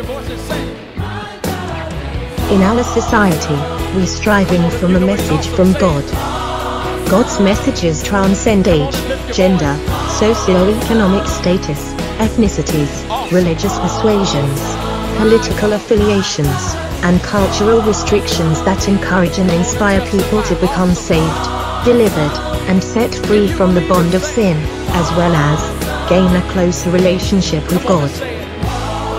In our society, we're striving from a message from God. God's messages transcend age, gender, socio-economic status, ethnicities, religious persuasions, political affiliations, and cultural restrictions that encourage and inspire people to become saved, delivered, and set free from the bond of sin, as well as gain a closer relationship with God.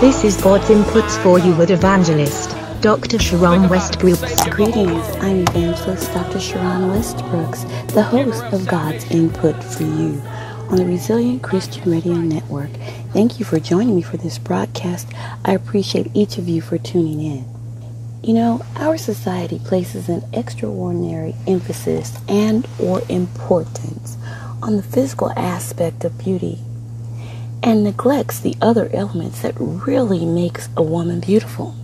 This is God's inputs for you with evangelist, Dr. Sharon Westbrooks. Greetings, I'm evangelist Dr. Sharon Westbrooks, the host of God's Input for You on the Resilient Christian Radio Network. Thank you for joining me for this broadcast. I appreciate each of you for tuning in. You know, our society places an extraordinary emphasis and or importance on the physical aspect of beauty and neglects the other elements that really makes a woman beautiful.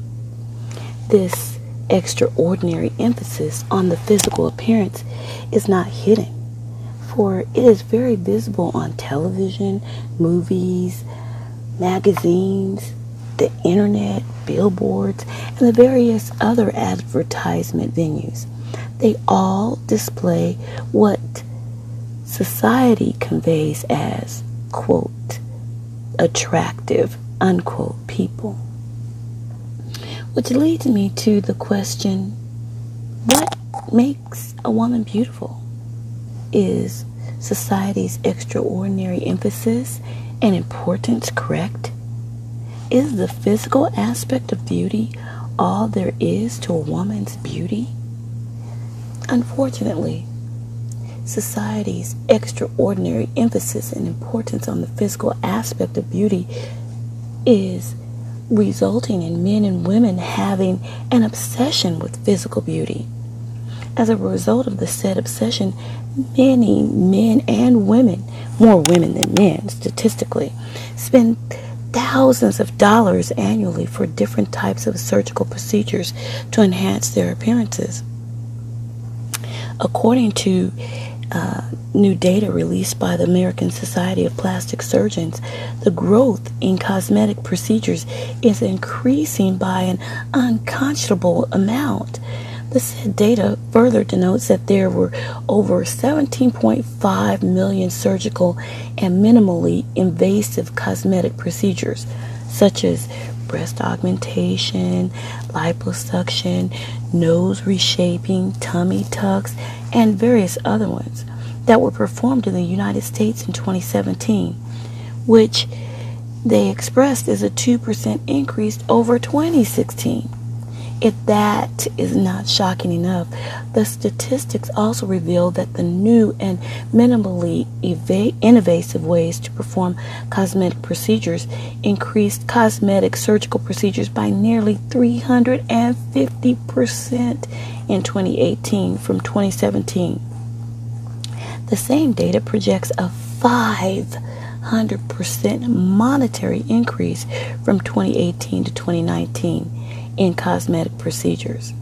This extraordinary emphasis on the physical appearance is not hidden, for it is very visible on television, movies, magazines, the internet, billboards, and the various other advertisement venues. They all display what society conveys as, quote, attractive, unquote, people. Which leads me to the question what makes a woman beautiful? Is society's extraordinary emphasis and importance correct? Is the physical aspect of beauty all there is to a woman's beauty? Unfortunately, society's extraordinary emphasis and importance on the physical aspect of beauty is resulting in men and women having an obsession with physical beauty. As a result of the said obsession, many men and women, more women than men statistically, spend thousands of dollars annually for different types of surgical procedures to enhance their appearances. According to uh, new data released by the American Society of Plastic Surgeons, the growth in cosmetic procedures is increasing by an unconscionable amount. The said data further denotes that there were over 17.5 million surgical and minimally invasive cosmetic procedures, such as breast augmentation, liposuction, nose reshaping, tummy tucks, and various other ones that were performed in the United States in 2017, which they expressed as a 2% increase over 2016. If that is not shocking enough, the statistics also reveal that the new and minimally eva- invasive ways to perform cosmetic procedures increased cosmetic surgical procedures by nearly 350% in 2018 from 2017. The same data projects a 500% monetary increase from 2018 to 2019 in cosmetic procedures.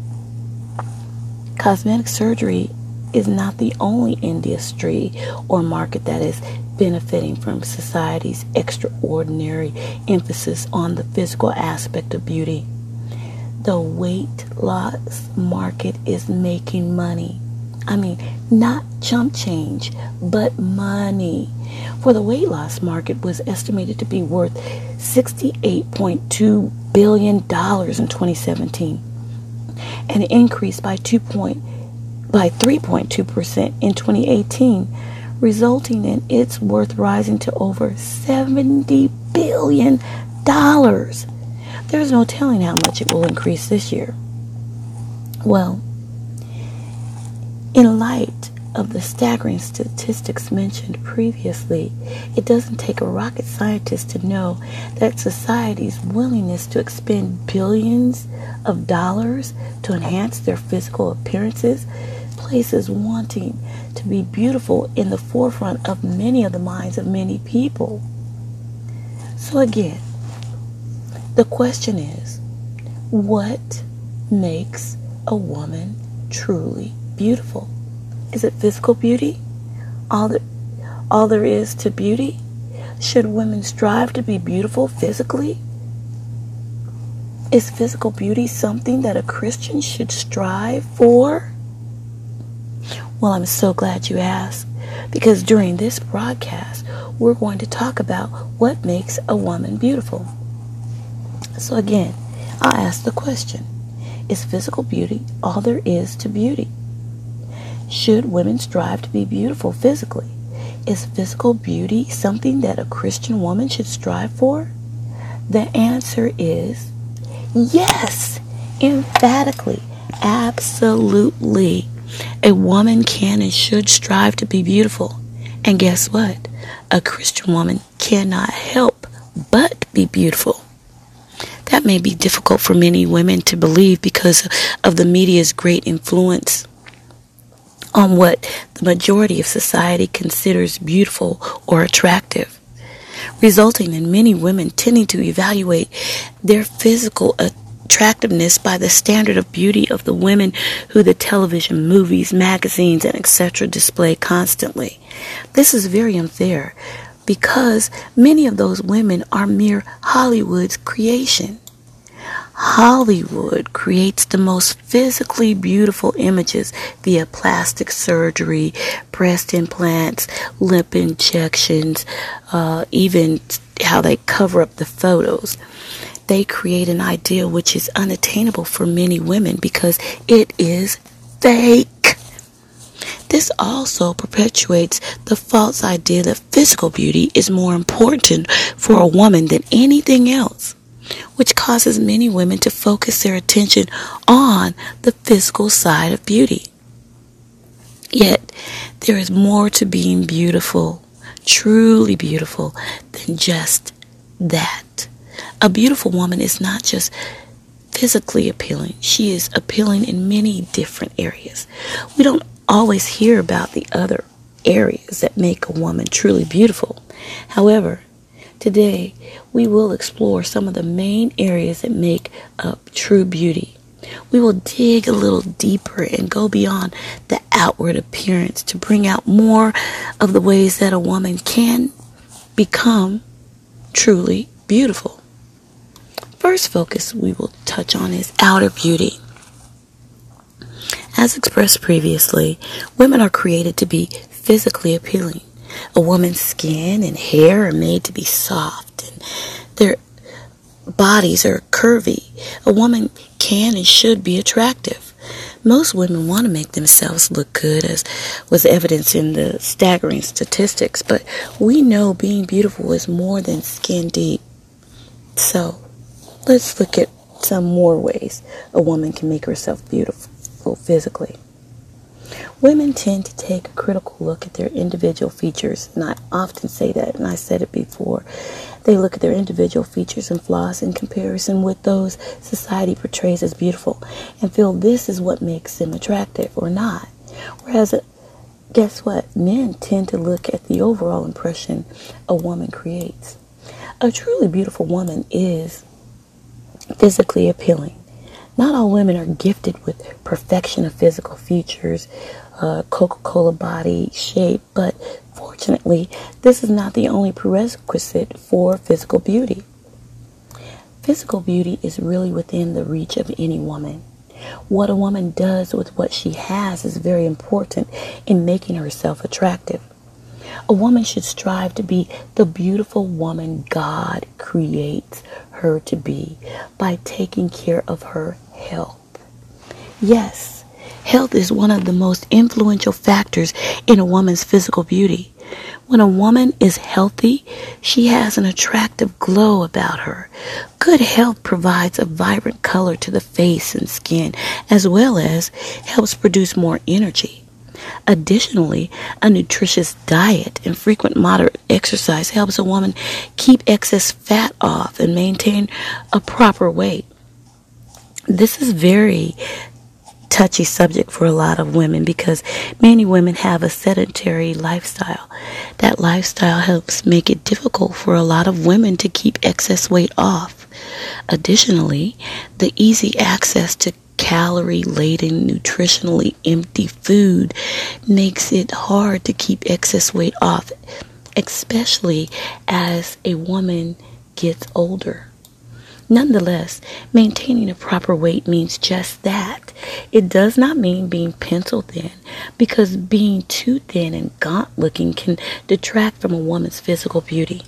Cosmetic surgery is not the only industry or market that is benefiting from society's extraordinary emphasis on the physical aspect of beauty. The weight loss market is making money. I mean, not chump change, but money. For the weight loss market was estimated to be worth 68.2 billion dollars in 2017, an increase by 2 point, by 3.2% in 2018, resulting in its worth rising to over 70 billion dollars. There's no telling how much it will increase this year. Well, in light of the staggering statistics mentioned previously, it doesn't take a rocket scientist to know that society's willingness to expend billions of dollars to enhance their physical appearances places wanting to be beautiful in the forefront of many of the minds of many people. So, again, the question is what makes a woman truly beautiful? Is it physical beauty? All that all there is to beauty? Should women strive to be beautiful physically? Is physical beauty something that a Christian should strive for? Well, I'm so glad you asked because during this broadcast, we're going to talk about what makes a woman beautiful. So, again, I'll ask the question Is physical beauty all there is to beauty? Should women strive to be beautiful physically? Is physical beauty something that a Christian woman should strive for? The answer is yes, emphatically, absolutely. A woman can and should strive to be beautiful. And guess what? A Christian woman cannot help but be beautiful. That may be difficult for many women to believe because of the media's great influence on what the majority of society considers beautiful or attractive, resulting in many women tending to evaluate their physical attractiveness by the standard of beauty of the women who the television, movies, magazines, and etc. display constantly. This is very unfair because many of those women are mere Hollywood's creation. Hollywood creates the most physically beautiful images via plastic surgery, breast implants, lip injections, uh, even how they cover up the photos. They create an ideal which is unattainable for many women because it is fake. This also perpetuates the false idea that physical beauty is more important for a woman than anything else which causes many women to focus their attention on the physical side of beauty. Yet, there is more to being beautiful, truly beautiful, than just that. A beautiful woman is not just physically appealing, she is appealing in many different areas. We don't always hear about the other areas that make a woman truly beautiful. However, Today, we will explore some of the main areas that make up true beauty. We will dig a little deeper and go beyond the outward appearance to bring out more of the ways that a woman can become truly beautiful. First focus we will touch on is outer beauty. As expressed previously, women are created to be physically appealing. A woman's skin and hair are made to be soft and their bodies are curvy. A woman can and should be attractive. Most women want to make themselves look good, as was evidenced in the staggering statistics, but we know being beautiful is more than skin deep. So, let's look at some more ways a woman can make herself beautiful physically. Women tend to take a critical look at their individual features, and I often say that, and I said it before. They look at their individual features and flaws in comparison with those society portrays as beautiful and feel this is what makes them attractive or not. Whereas, uh, guess what? Men tend to look at the overall impression a woman creates. A truly beautiful woman is physically appealing. Not all women are gifted with perfection of physical features, uh, Coca Cola body shape, but fortunately, this is not the only prerequisite for physical beauty. Physical beauty is really within the reach of any woman. What a woman does with what she has is very important in making herself attractive. A woman should strive to be the beautiful woman God creates her to be by taking care of her health. Yes, health is one of the most influential factors in a woman's physical beauty. When a woman is healthy, she has an attractive glow about her. Good health provides a vibrant color to the face and skin, as well as helps produce more energy. Additionally, a nutritious diet and frequent moderate exercise helps a woman keep excess fat off and maintain a proper weight. This is very touchy subject for a lot of women because many women have a sedentary lifestyle. That lifestyle helps make it difficult for a lot of women to keep excess weight off. Additionally, the easy access to calorie laden, nutritionally empty food makes it hard to keep excess weight off, especially as a woman gets older. Nonetheless, maintaining a proper weight means just that. It does not mean being pencil thin, because being too thin and gaunt looking can detract from a woman's physical beauty.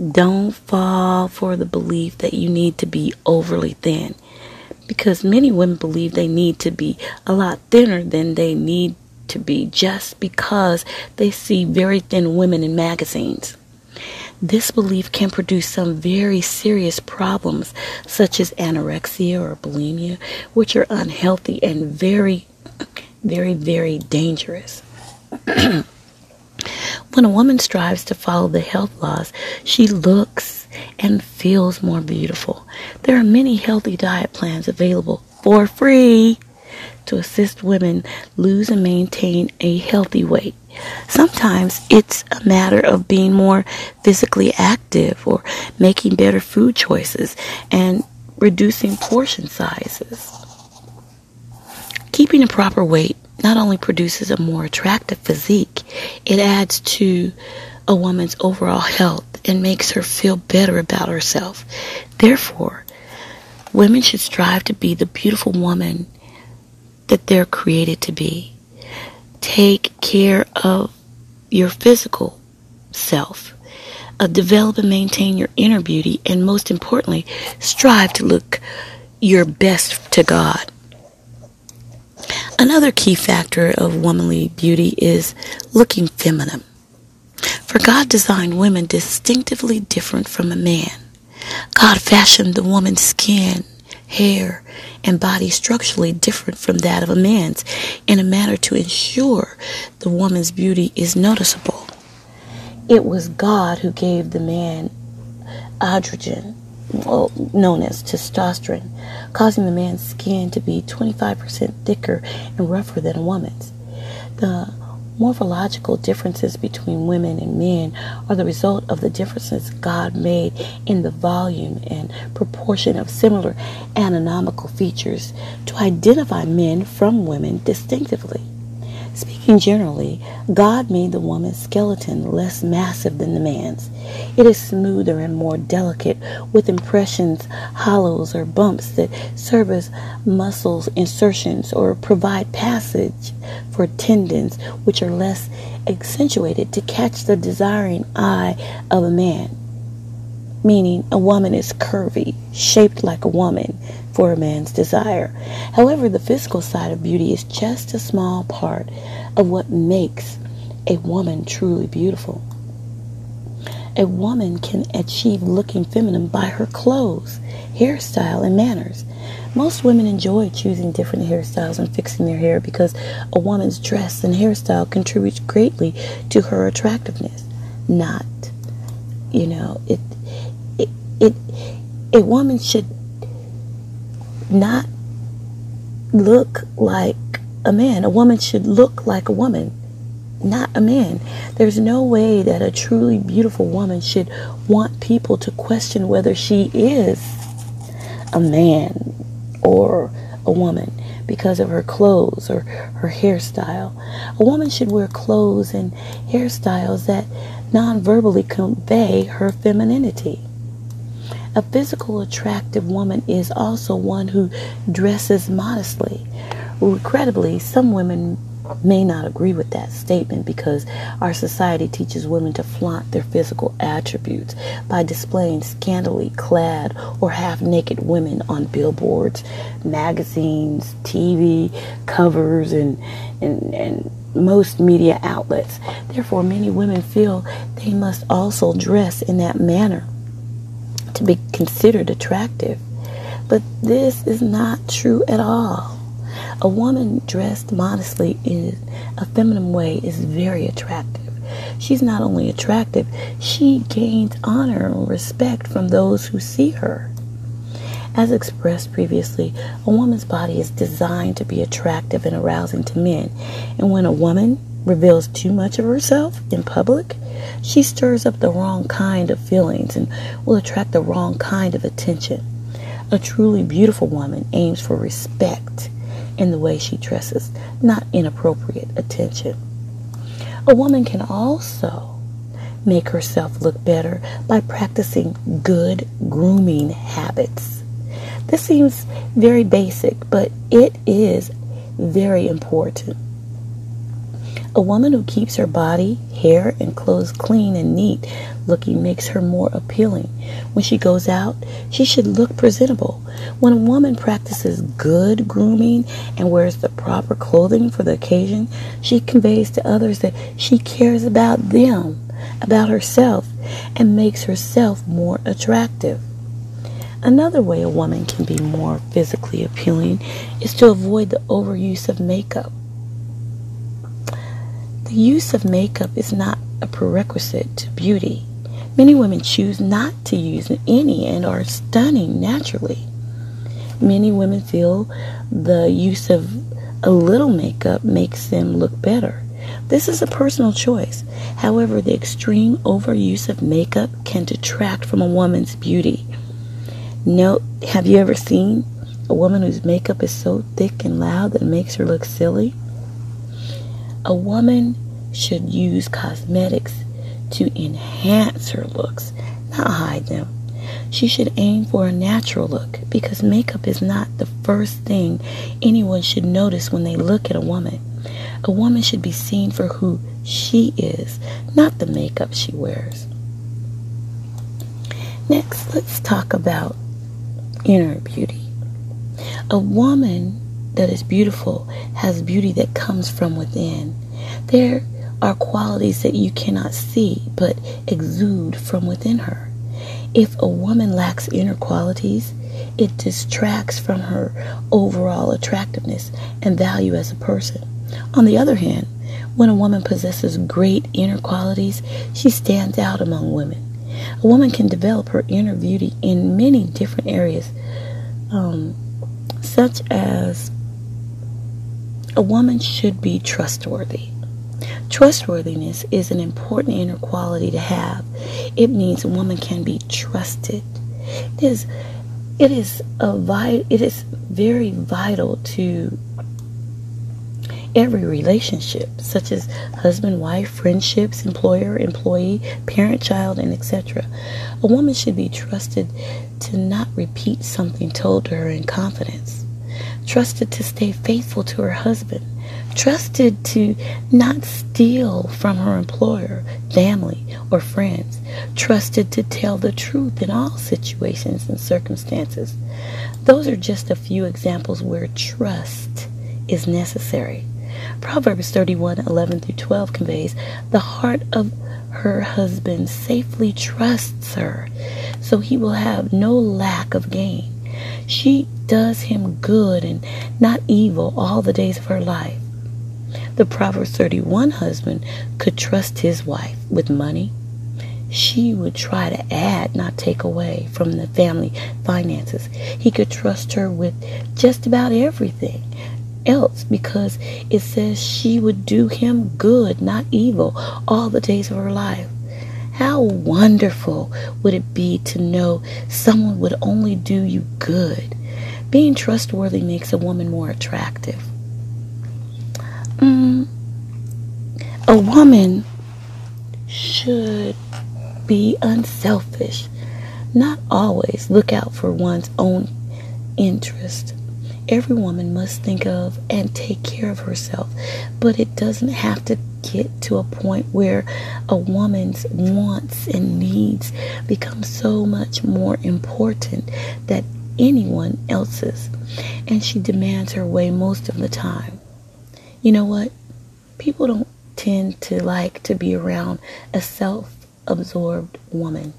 Don't fall for the belief that you need to be overly thin, because many women believe they need to be a lot thinner than they need to be just because they see very thin women in magazines. This belief can produce some very serious problems, such as anorexia or bulimia, which are unhealthy and very, very, very dangerous. when a woman strives to follow the health laws, she looks and feels more beautiful. There are many healthy diet plans available for free to assist women lose and maintain a healthy weight. Sometimes it's a matter of being more physically active or making better food choices and reducing portion sizes. Keeping a proper weight not only produces a more attractive physique, it adds to a woman's overall health and makes her feel better about herself. Therefore, women should strive to be the beautiful woman that they're created to be. Take care of your physical self. Uh, develop and maintain your inner beauty, and most importantly, strive to look your best to God. Another key factor of womanly beauty is looking feminine. For God designed women distinctively different from a man. God fashioned the woman's skin, hair, and body structurally different from that of a man's in a manner to ensure the woman's beauty is noticeable. It was God who gave the man androgen, well, known as testosterone, causing the man's skin to be 25% thicker and rougher than a woman's. The morphological differences between women and men are the result of the differences God made in the volume and proportion of similar anatomical features to identify men from women distinctively. Speaking generally, God made the woman's skeleton less massive than the man's. It is smoother and more delicate, with impressions, hollows, or bumps that serve as muscles insertions or provide passage for tendons, which are less accentuated to catch the desiring eye of a man. Meaning, a woman is curvy, shaped like a woman, for a man's desire. However, the physical side of beauty is just a small part of what makes a woman truly beautiful. A woman can achieve looking feminine by her clothes, hairstyle, and manners. Most women enjoy choosing different hairstyles and fixing their hair because a woman's dress and hairstyle contributes greatly to her attractiveness. Not, you know, it, a woman should not look like a man. A woman should look like a woman, not a man. There's no way that a truly beautiful woman should want people to question whether she is a man or a woman because of her clothes or her hairstyle. A woman should wear clothes and hairstyles that non verbally convey her femininity. A physical attractive woman is also one who dresses modestly. Regrettably, some women may not agree with that statement because our society teaches women to flaunt their physical attributes by displaying scantily clad or half naked women on billboards, magazines, TV covers, and, and, and most media outlets. Therefore, many women feel they must also dress in that manner to be considered attractive. But this is not true at all. A woman dressed modestly in a feminine way is very attractive. She's not only attractive, she gains honor and respect from those who see her. As expressed previously, a woman's body is designed to be attractive and arousing to men. And when a woman reveals too much of herself in public, she stirs up the wrong kind of feelings and will attract the wrong kind of attention. A truly beautiful woman aims for respect in the way she dresses, not inappropriate attention. A woman can also make herself look better by practicing good grooming habits. This seems very basic, but it is very important. A woman who keeps her body, hair, and clothes clean and neat looking makes her more appealing. When she goes out, she should look presentable. When a woman practices good grooming and wears the proper clothing for the occasion, she conveys to others that she cares about them, about herself, and makes herself more attractive. Another way a woman can be more physically appealing is to avoid the overuse of makeup. The use of makeup is not a prerequisite to beauty. Many women choose not to use any and are stunning naturally. Many women feel the use of a little makeup makes them look better. This is a personal choice. However, the extreme overuse of makeup can detract from a woman's beauty. No, have you ever seen a woman whose makeup is so thick and loud that it makes her look silly? A woman should use cosmetics to enhance her looks, not hide them. She should aim for a natural look because makeup is not the first thing anyone should notice when they look at a woman. A woman should be seen for who she is, not the makeup she wears. Next, let's talk about inner beauty. A woman that is beautiful has beauty that comes from within. There are qualities that you cannot see but exude from within her. If a woman lacks inner qualities, it distracts from her overall attractiveness and value as a person. On the other hand, when a woman possesses great inner qualities, she stands out among women. A woman can develop her inner beauty in many different areas, um, such as a woman should be trustworthy. Trustworthiness is an important inner quality to have. It means a woman can be trusted. It is it is a it is very vital to every relationship, such as husband wife, friendships, employer employee, parent child, and etc. A woman should be trusted to not repeat something told to her in confidence, trusted to stay faithful to her husband, trusted to not steal from her employer, family, or friends, trusted to tell the truth in all situations and circumstances. Those are just a few examples where trust is necessary. Proverbs 31 11 through 12 conveys the heart of her husband safely trusts her, so he will have no lack of gain. She does him good and not evil all the days of her life. The Proverbs 31 husband could trust his wife with money. She would try to add, not take away from the family finances. He could trust her with just about everything else because it says she would do him good, not evil, all the days of her life. How wonderful would it be to know someone would only do you good? Being trustworthy makes a woman more attractive. Mm, a woman should be unselfish, not always look out for one's own interest. Every woman must think of and take care of herself, but it doesn't have to get to a point where a woman's wants and needs become so much more important than anyone else's, and she demands her way most of the time. You know what? People don't tend to like to be around a self absorbed woman.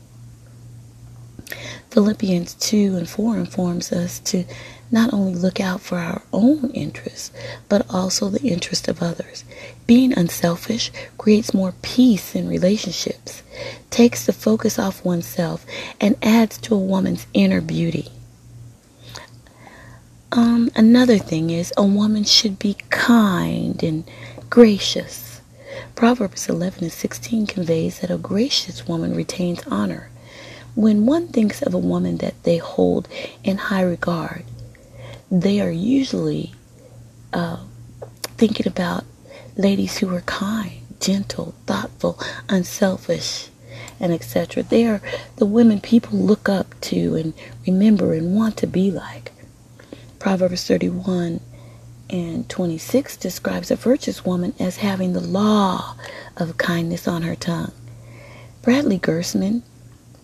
Philippians 2 and 4 informs us to not only look out for our own interests, but also the interest of others. Being unselfish creates more peace in relationships, takes the focus off oneself, and adds to a woman's inner beauty. Um, another thing is a woman should be kind and gracious. Proverbs 11 and 16 conveys that a gracious woman retains honor. When one thinks of a woman that they hold in high regard, they are usually uh, thinking about ladies who are kind, gentle, thoughtful, unselfish, and etc. They are the women people look up to and remember and want to be like. Proverbs 31 and 26 describes a virtuous woman as having the law of kindness on her tongue. Bradley Gerstman,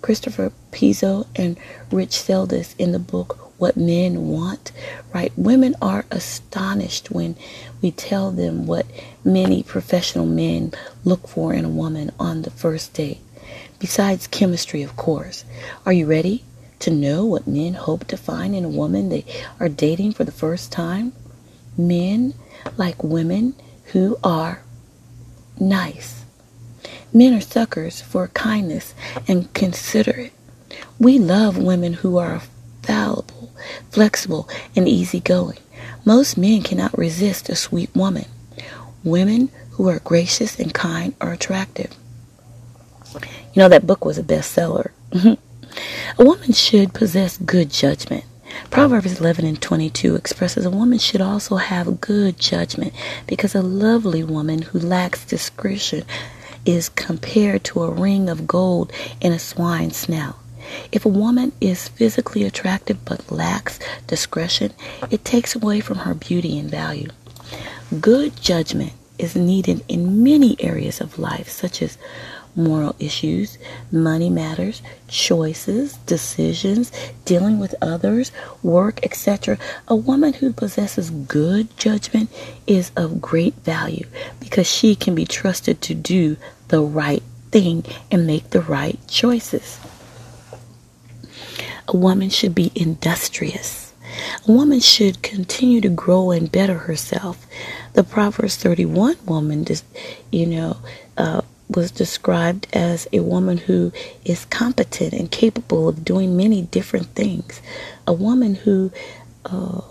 Christopher Pizzo, and Rich Seldes in the book What Men Want write Women are astonished when we tell them what many professional men look for in a woman on the first date. Besides chemistry, of course. Are you ready to know what men hope to find in a woman they are dating for the first time? Men like women who are nice. Men are suckers for kindness and considerate. We love women who are fallible, flexible, and easygoing. Most men cannot resist a sweet woman. Women who are gracious and kind are attractive. You know, that book was a bestseller. A woman should possess good judgment. Proverbs 11 and 22 expresses a woman should also have good judgment because a lovely woman who lacks discretion is compared to a ring of gold in a swine's snout. If a woman is physically attractive but lacks discretion, it takes away from her beauty and value. Good judgment is needed in many areas of life, such as moral issues, money matters, choices, decisions, dealing with others, work, etc. A woman who possesses good judgment is of great value because she can be trusted to do the right thing and make the right choices. A woman should be industrious. A woman should continue to grow and better herself. The Proverbs 31 woman, just, you know, uh, was described as a woman who is competent and capable of doing many different things. A woman who uh,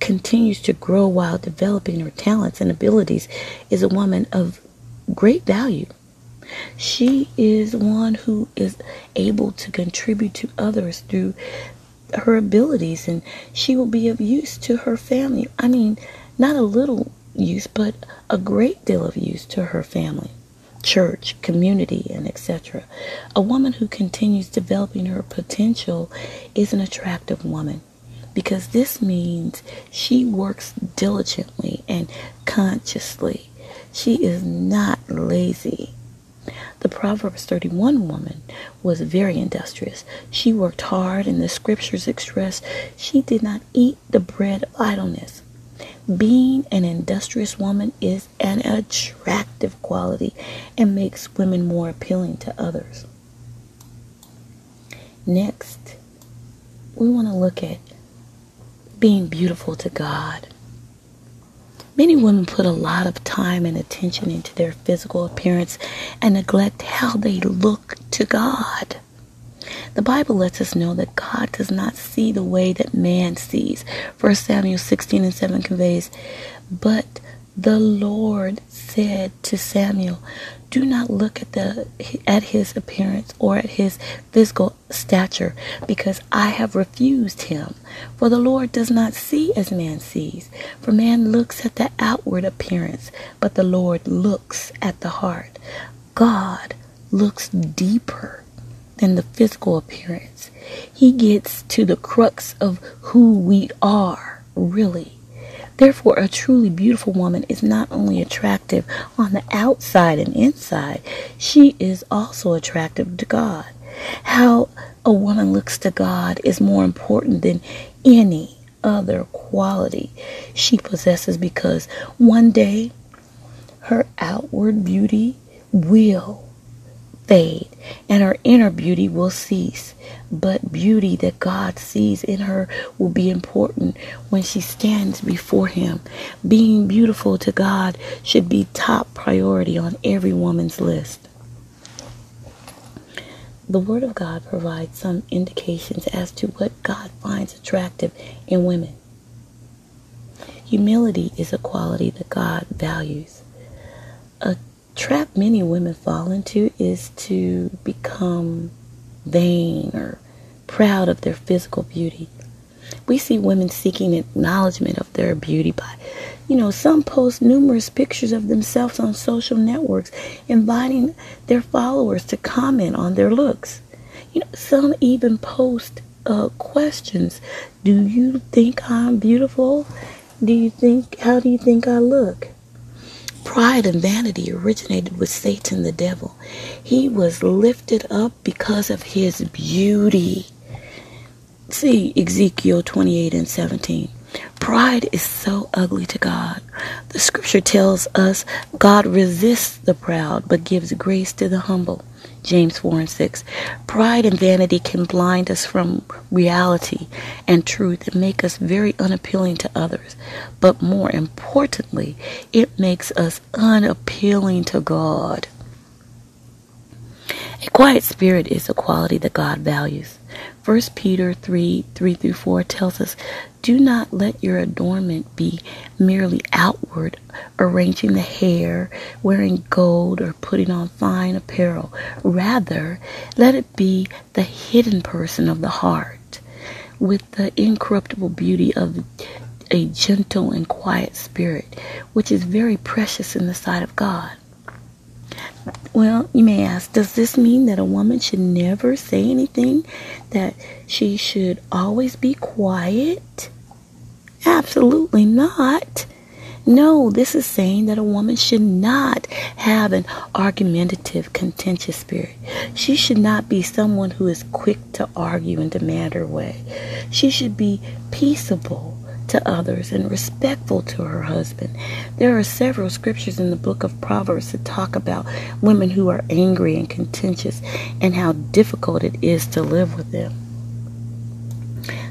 continues to grow while developing her talents and abilities is a woman of great value. She is one who is able to contribute to others through her abilities and she will be of use to her family. I mean, not a little use, but a great deal of use to her family church, community, and etc. A woman who continues developing her potential is an attractive woman because this means she works diligently and consciously. She is not lazy. The Proverbs 31 woman was very industrious. She worked hard, and the scriptures express she did not eat the bread of idleness. Being an industrious woman is an attractive quality and makes women more appealing to others. Next, we want to look at being beautiful to God. Many women put a lot of time and attention into their physical appearance and neglect how they look to God. The Bible lets us know that God does not see the way that man sees. 1 Samuel 16 and 7 conveys, But the Lord said to Samuel, Do not look at the at his appearance or at his physical stature, because I have refused him. For the Lord does not see as man sees. For man looks at the outward appearance, but the Lord looks at the heart. God looks deeper than the physical appearance. He gets to the crux of who we are, really. Therefore, a truly beautiful woman is not only attractive on the outside and inside, she is also attractive to God. How a woman looks to God is more important than any other quality she possesses because one day her outward beauty will fade and her inner beauty will cease. But beauty that God sees in her will be important when she stands before Him. Being beautiful to God should be top priority on every woman's list. The Word of God provides some indications as to what God finds attractive in women. Humility is a quality that God values. A trap many women fall into is to become vain or proud of their physical beauty. We see women seeking acknowledgement of their beauty by, you know, some post numerous pictures of themselves on social networks, inviting their followers to comment on their looks. You know, some even post uh, questions. Do you think I'm beautiful? Do you think, how do you think I look? Pride and vanity originated with Satan the devil. He was lifted up because of his beauty. See Ezekiel 28 and 17. Pride is so ugly to God. The scripture tells us God resists the proud but gives grace to the humble. James 4 and 6. Pride and vanity can blind us from reality and truth and make us very unappealing to others. But more importantly, it makes us unappealing to God. A quiet spirit is a quality that God values. 1 Peter 3 3 through 4 tells us, Do not let your adornment be merely outward, arranging the hair, wearing gold, or putting on fine apparel. Rather, let it be the hidden person of the heart, with the incorruptible beauty of a gentle and quiet spirit, which is very precious in the sight of God. Well, you may ask, does this mean that a woman should never say anything? That she should always be quiet? Absolutely not. No, this is saying that a woman should not have an argumentative, contentious spirit. She should not be someone who is quick to argue and demand her way. She should be peaceable to others and respectful to her husband. There are several scriptures in the book of Proverbs that talk about women who are angry and contentious and how difficult it is to live with them.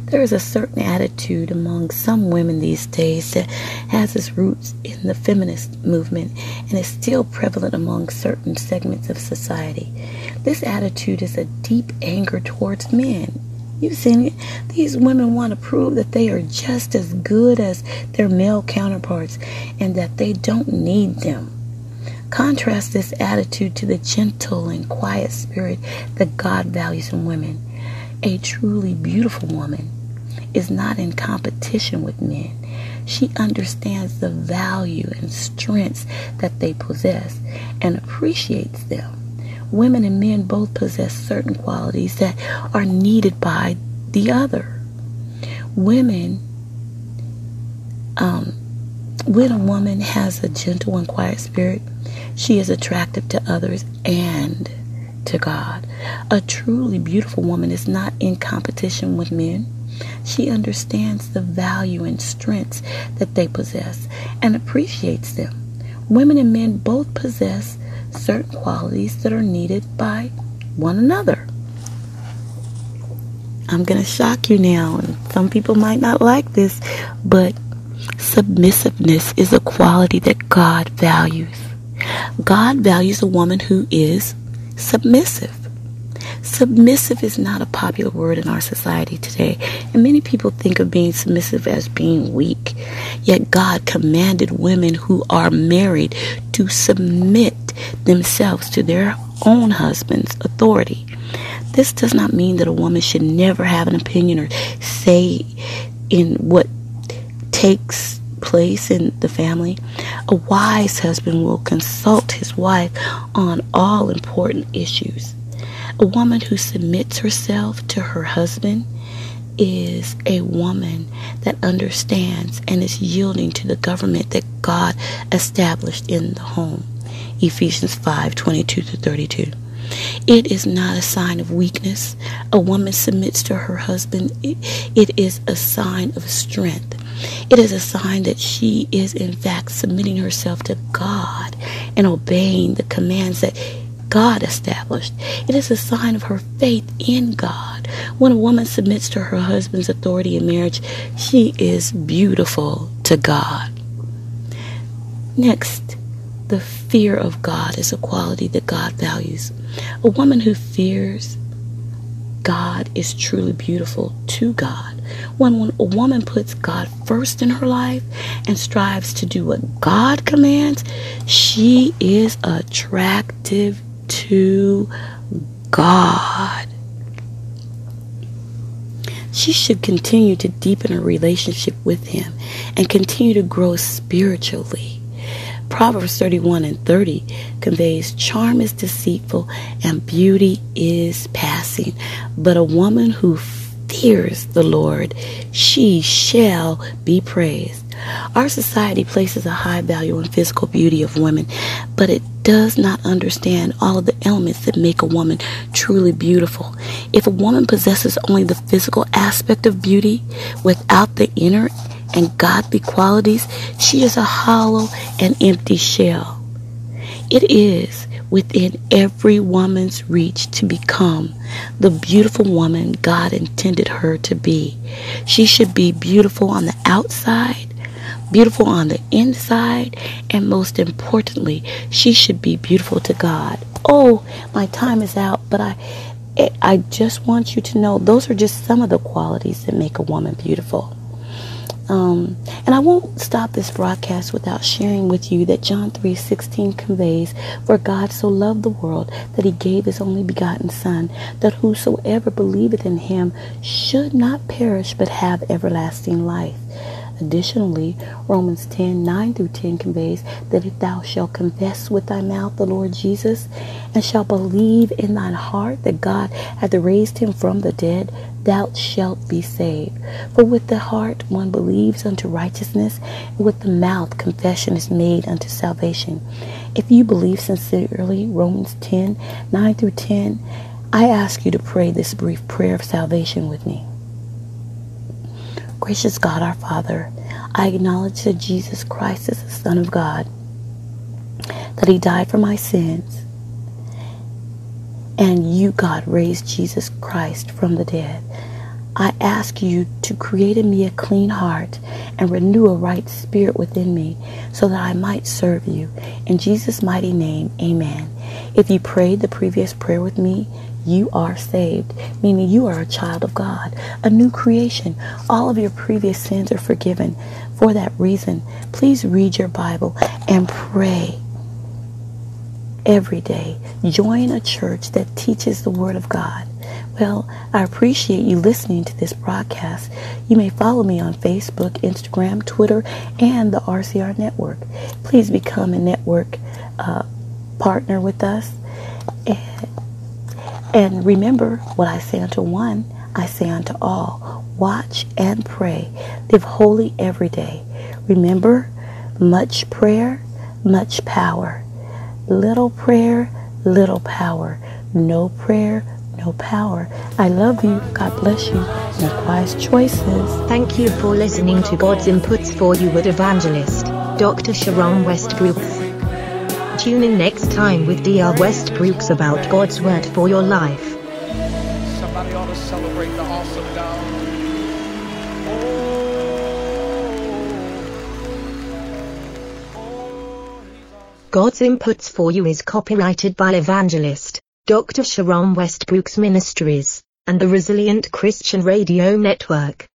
There is a certain attitude among some women these days that has its roots in the feminist movement and is still prevalent among certain segments of society. This attitude is a deep anger towards men You've seen it. These women want to prove that they are just as good as their male counterparts and that they don't need them. Contrast this attitude to the gentle and quiet spirit that God values in women. A truly beautiful woman is not in competition with men. She understands the value and strengths that they possess and appreciates them women and men both possess certain qualities that are needed by the other. Women, um, when a woman has a gentle and quiet spirit, she is attractive to others and to God. A truly beautiful woman is not in competition with men. She understands the value and strengths that they possess and appreciates them. Women and men both possess certain qualities that are needed by one another. I'm going to shock you now, and some people might not like this, but submissiveness is a quality that God values. God values a woman who is submissive. Submissive is not a popular word in our society today, and many people think of being submissive as being weak. Yet God commanded women who are married to submit themselves to their own husband's authority. This does not mean that a woman should never have an opinion or say in what takes place in the family. A wise husband will consult his wife on all important issues. A woman who submits herself to her husband is a woman that understands and is yielding to the government that God established in the home. Ephesians 5 22 to 32. It is not a sign of weakness. A woman submits to her husband. It, it is a sign of strength. It is a sign that she is, in fact, submitting herself to God and obeying the commands that God established. It is a sign of her faith in God. When a woman submits to her husband's authority in marriage, she is beautiful to God. Next, the fear of God is a quality that God values. A woman who fears God is truly beautiful to God. When, a woman puts God first in her life and strives to do what God commands, she is attractive to God. she should continue to deepen her relationship with him and continue to grow spiritually. Proverbs 31 and 30 conveys charm is deceitful and beauty is passing, but a woman who fears the Lord, she shall be praised. Our society places a high value on physical beauty of women, but it does not understand all of the elements that make a woman truly beautiful. If a woman possesses only the physical aspect of beauty without the inner and godly qualities, she is a hollow and empty shell. It is within every woman's reach to become the beautiful woman God intended her to be. She should be beautiful on the outside, beautiful on the inside, and most importantly, she should be beautiful to God. Oh, my time is out, but I I just want you to know those are just some of the qualities that make a woman beautiful. Um, and I won't stop this broadcast without sharing with you that John 3:16 conveys, "For God so loved the world that he gave his only begotten Son, that whosoever believeth in him should not perish but have everlasting life." Additionally, Romans 10 9 through 10 conveys that if thou shalt confess with thy mouth the Lord Jesus and shalt believe in thine heart that God hath raised him from the dead, thou shalt be saved. For with the heart one believes unto righteousness, and with the mouth confession is made unto salvation. If you believe sincerely, Romans 10 9 through 10, I ask you to pray this brief prayer of salvation with me. Gracious God our Father, I acknowledge that Jesus Christ is the Son of God, that He died for my sins, and you, God, raised Jesus Christ from the dead. I ask you to create in me a clean heart and renew a right spirit within me so that I might serve you. In Jesus' mighty name, amen. If you prayed the previous prayer with me, you are saved, meaning you are a child of God, a new creation. All of your previous sins are forgiven. For that reason, please read your Bible and pray every day. Join a church that teaches the Word of God. Well, I appreciate you listening to this broadcast. You may follow me on Facebook, Instagram, Twitter, and the RCR Network. Please become a network uh, partner with us. And and remember what I say unto one, I say unto all. Watch and pray. Live holy every day. Remember, much prayer, much power. Little prayer, little power. No prayer, no power. I love you. God bless you. Make wise choices. Thank you for listening to God's Inputs for You with Evangelist Dr. Sharon Westbrooks. Tune in next time with D.R. Westbrooks about God's Word for your life. Somebody ought to celebrate the awesome God. God's Inputs for You is copyrighted by Evangelist Dr. Sharon Westbrooks Ministries and the Resilient Christian Radio Network.